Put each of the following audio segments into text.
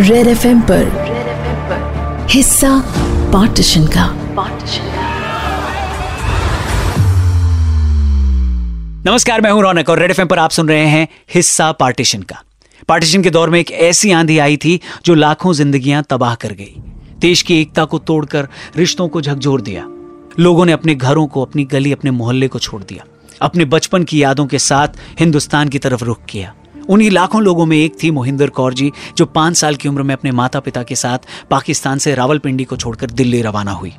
Red F M पर हिस्सा partition का। नमस्कार, मैं हूँ रौनक और रेड एफ़ पर आप सुन रहे हैं हिस्सा पार्टीशन का। पार्टीशन के दौर में एक ऐसी आंधी आई थी जो लाखों जिंदगियाँ तबाह कर गई। देश की एकता को तोड़कर रिश्तों को झकझोर दिया। लोगों ने अपने घरों को, अपनी गली, अपने मोहल्ले को छोड़ दिया। अपने बचपन की यादों के साथ हिंदुस्तान की तरफ़ रुख किया। उन्हीं लाखों लोगों में एक थी मोहिंदर कौर जी जो पाँच साल की उम्र में अपने माता पिता के साथ पाकिस्तान से रावलपिंडी को छोड़कर दिल्ली रवाना हुई।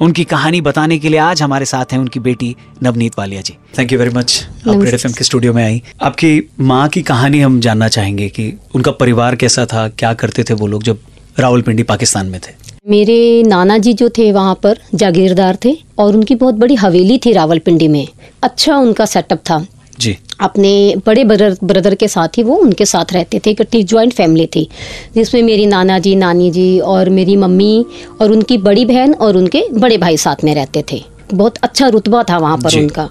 उनकी कहानी बताने के लिए आज हमारे साथ हैं उनकी बेटी Navneet Walia ji. Thank you very much आप रेड एफ़ के स्टूडियो में आई। आपकी माँ की कहानी हम जानना चाहेंगे कि उनका परिवार कैसा था क्या करते थे वो लोग जब रावलपिंडी पाकिस्तान में थे? मेरे नाना जी जो थे वहाँ पर जागीरदार थे और उनकी बहुत बड़ी हवेली थी रावलपिंडी में। अच्छा उनका सेटअप था। जी। अपने बड़े ब्रदर ब्रदर के साथ ही वो उनके साथ रहते थे इकट्ठी ज्वाइंट फैमिली थी जिसमें मेरी नाना जी नानी जी और मेरी मम्मी और उनकी बड़ी बहन और उनके बड़े भाई साथ में रहते थे। बहुत अच्छा रुतबा था वहाँ पर उनका।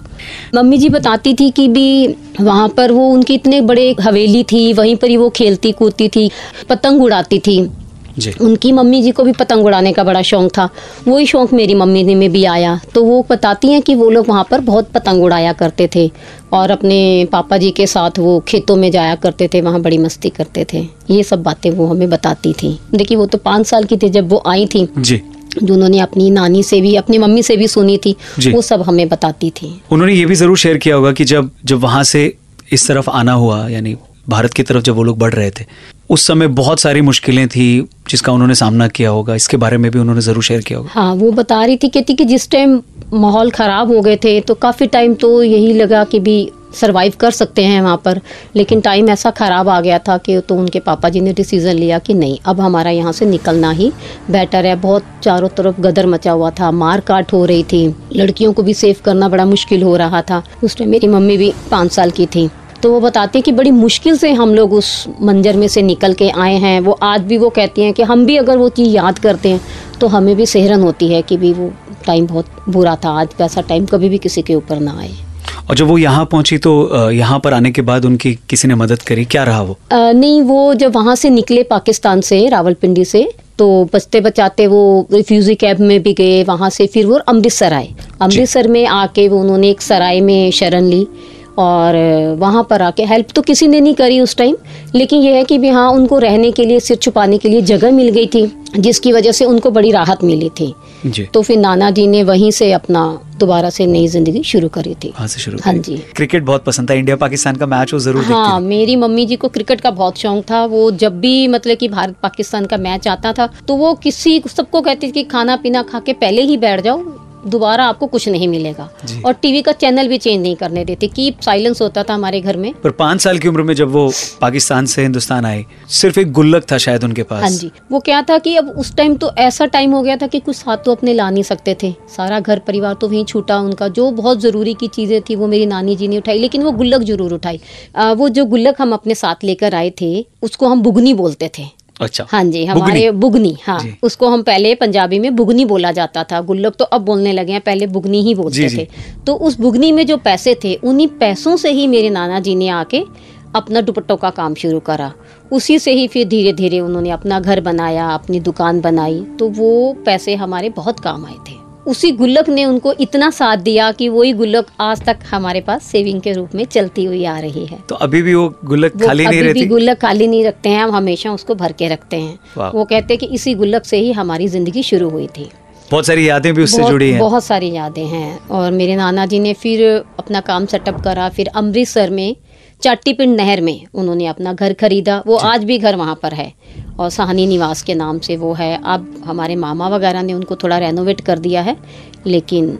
मम्मी जी बताती थी कि भी वहाँ पर वो उनकी इतने बड़े हवेली थी वहीं पर ही वो खेलती कूदती थी पतंग उड़ाती थी। उनकी मम्मी जी को भी पतंग उड़ाने का बड़ा शौक था। वही शौक मेरी मम्मी ने में भी आया। तो वो बताती हैं कि वो लोग वहाँ पर बहुत पतंग उड़ाया करते थे और अपने पापा जी के साथ वो खेतों में जाया करते थे वहाँ बड़ी मस्ती करते थे। ये सब बातें वो हमें बताती थी। देखिए वो तो पाँच साल की थी जब वो आई थी। जी। जो उन्होंने अपनी नानी से भी अपनी मम्मी से भी सुनी थी वो सब हमें बताती थी। उन्होंने ये भी ज़रूर शेयर किया होगा कि जब जब वहाँ से इस तरफ़ आना हुआ यानी भारत की तरफ़ जब वो लोग बढ़ रहे थे उस समय बहुत सारी मुश्किलें थी जिसका उन्होंने सामना किया होगा। इसके बारे में भी उन्होंने ज़रूर शेयर किया होगा। हाँ वो बता रही थी कहती कि जिस टाइम माहौल ख़राब हो गए थे तो काफ़ी टाइम तो यही लगा कि भी सरवाइव कर सकते हैं वहाँ पर। लेकिन टाइम ऐसा ख़राब आ गया था कि तो उनके पापा जी ने डिसीज़न लिया कि नहीं, अब हमारा यहाँ से निकलना ही बेटर है। बहुत चारों तरफ़ गदर मचा हुआ था, मार काट हो रही थी। लड़कियों को भी सेव करना बड़ा मुश्किल हो रहा था। उस टाइम मेरी मम्मी भी पाँच साल की थी। तो वो बताती हैं कि बड़ी मुश्किल से हम लोग उस मंजर में से निकल के आए हैं। वो आज भी वो कहती हैं कि हम भी अगर वो चीज़ याद करते हैं तो हमें भी सेहरन होती है कि भी वो टाइम बहुत बुरा था। आज वैसा टाइम कभी भी किसी के ऊपर ना आए। और जब वो यहाँ पहुँची तो यहाँ पर आने के बाद उनकी किसी ने मदद करी? क्या रहा वो? अ, नहीं वो जब वहाँ से निकले पाकिस्तान से रावलपिंडी से तो बचते बचाते वो रिफ्यूजी कैब में भी गए वहाँ से फिर वो अमृतसर आए। अमृतसर में आके वो उन्होंने एक सराय में शरण ली। और वहाँ पर आके हेल्प तो किसी ने नहीं करी उस टाइम लेकिन यह है कि भी हाँ उनको रहने के लिए सिर छुपाने के लिए जगह मिल गई थी जिसकी वजह से उनको बड़ी राहत मिली थी। जी। तो फिर नाना जी ने वहीं से अपना दोबारा से नई ज़िंदगी शुरू करी थी। वहाँ से शुरू हाँ जी। क्रिकेट बहुत पसंद था। इंडिया पाकिस्तान का मैच वो ज़रूर हाँ मेरी मम्मी जी को क्रिकेट का बहुत शौक था। वो जब भी मतलब कि भारत पाकिस्तान का मैच आता था तो वो किसी सबको कहती थी कि खाना पीना खा के पहले ही बैठ जाओ दोबारा आपको कुछ नहीं मिलेगा। और टीवी का चैनल भी चेंज नहीं करने देती। की साइलेंस होता था हमारे घर में। पर पाँच साल की उम्र में जब वो पाकिस्तान से हिंदुस्तान आए सिर्फ़ एक गुल्लक था शायद उनके पास। हाँ जी। वो क्या था कि अब उस टाइम तो ऐसा टाइम हो गया था कि कुछ साथ तो अपने ला नहीं सकते थे। सारा घर परिवार तो वहीं छूटा उनका। जो बहुत ज़रूरी की चीज़ें थी वो मेरी नानी जी ने उठाई लेकिन वो गुल्लक ज़रूर उठाई। वो जो गुल्लक हम अपने साथ लेकर आए थे उसको हम बुगनी बोलते थे। अच्छा। हाँ जी हमारे बुगनी। हाँ जी। उसको हम पहले पंजाबी में बुगनी बोला जाता था। गुल्लक तो अब बोलने लगे हैं पहले बुगनी ही बोलते जी, थे। जी। तो उस बुगनी में जो पैसे थे उन्हीं पैसों से ही मेरे नाना जी ने आके अपना दुपट्टों का काम शुरू करा। उसी से ही फिर धीरे धीरे उन्होंने अपना घर बनाया अपनी दुकान बनाई। तो वो पैसे हमारे बहुत काम आए थे। उसी गुल्लक ने उनको इतना साथ दिया कि वही गुल्लक आज तक हमारे पास सेविंग के रूप में चलती हुई आ रही है। तो अभी भी वो गुल्लक वो खाली नहीं रहती? गुल्लक खाली नहीं रखते हैं हम हमेशा उसको भर के रखते हैं। वो कहते हैं कि इसी गुल्लक से ही हमारी ज़िंदगी शुरू हुई थी। बहुत सारी यादें भी उससे जुड़ी हैं। बहुत सारी यादें हैं। और मेरे नाना जी ने फिर अपना काम सेटअप करा फिर अमृतसर में चाटीपिंड नहर में उन्होंने अपना घर खरीदा। वो आज भी घर वहाँ पर है। और सहानी निवास के नाम से वो है। अब हमारे मामा वगैरह ने उनको थोड़ा रेनोवेट कर दिया है लेकिन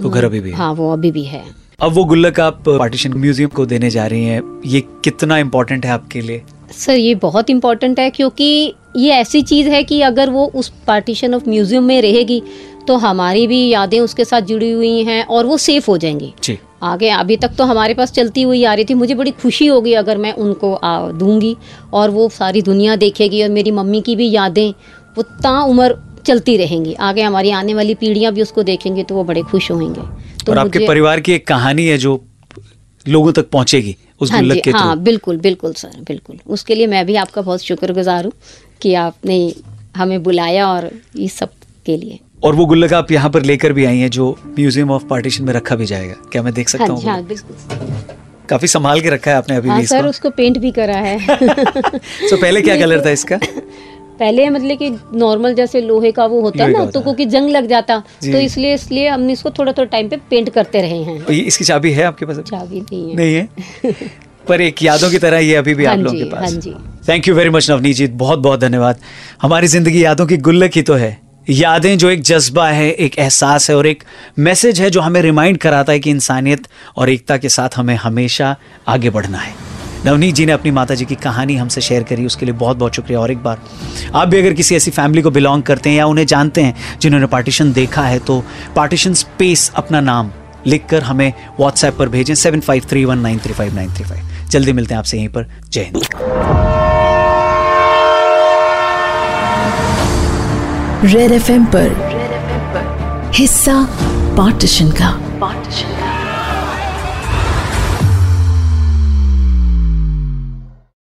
वो घर अभी भी हाँ? वो अभी भी है। अब वो गुल्लक आप पार्टीशन म्यूज़ियम को देने जा रही हैं ये कितना इम्पोर्टेंट है आपके लिए? सर ये बहुत इम्पोर्टेंट है क्योंकि ये ऐसी चीज़ है कि अगर वो उस पार्टीशन ऑफ़ म्यूज़ियम में रहेगी तो हमारी भी यादें उसके साथ जुड़ी हुई हैं और वो सेफ़ हो जाएँगी। जी। आगे अभी तक तो हमारे पास चलती हुई आ रही थी। मुझे बड़ी खुशी होगी अगर मैं उनको आ, दूँगी और वो सारी दुनिया देखेगी और मेरी मम्मी की भी यादें वो ता उम्र चलती रहेंगी। आगे हमारी आने वाली पीढ़ियाँ भी उसको देखेंगी तो वो बड़े खुश होंगे। तो और आपके परिवार की एक कहानी है जो लोगों तक पहुंचेगी उस हाँ जी के हाँ बिल्कुल बिल्कुल सर बिल्कुल। उसके लिए मैं भी आपका बहुत शुक्रगुजार हूँ कि आपने हमें बुलाया और इस सब के लिए। और वो गुल्लक आप यहाँ पर लेकर भी आई हैं जो म्यूज़ियम ऑफ़ पार्टीशन में रखा भी जाएगा। क्या मैं देख सकता हाँ हूँ हाँ काफ़ी संभाल के रखा है आपने अभी हाँ भी सर उसको पेंट भी करा है। तो पहले क्या कलर था इसका? पहले मतलब कि नॉर्मल जैसे लोहे का वो होता है ना तो क्योंकि जंग लग जाता तो इसलिए इसलिए हमने इसको थोड़ा थोड़ा टाइम पे पेंट करते रहे हैं। ये इसकी चाबी है आपके पास चाबी नहीं है। नहीं है? पर एक यादों की तरह ये अभी भी आप हाँ लोगों के पास। Thank you very much Navneet ji. बहुत बहुत धन्यवाद। हमारी ज़िंदगी यादों की गुल्लक ही तो है। यादें जो एक जज्बा है, एक एहसास है और एक मैसेज है जो हमें रिमाइंड कराता है कि इंसानियत और एकता के साथ हमें हमेशा आगे बढ़ना है। नवनीत जी ने अपनी माता जी की कहानी हमसे शेयर करी, उसके लिए बहुत बहुत शुक्रिया। और एक बार, आप भी अगर किसी ऐसी फैमिली को बिलोंग करते हैं या उन्हें जानते हैं जिन्होंने पार्टीशन देखा है तो पार्टीशन स्पेस अपना नाम लिखकर हमें व्हाट्सएप पर भेजें, seven five three one nine three five nine three five. जल्दी मिलते हैं आपसे यहीं पर। जय हिंद। रेड एफ़ पर हिस्सा पार्टीशन का।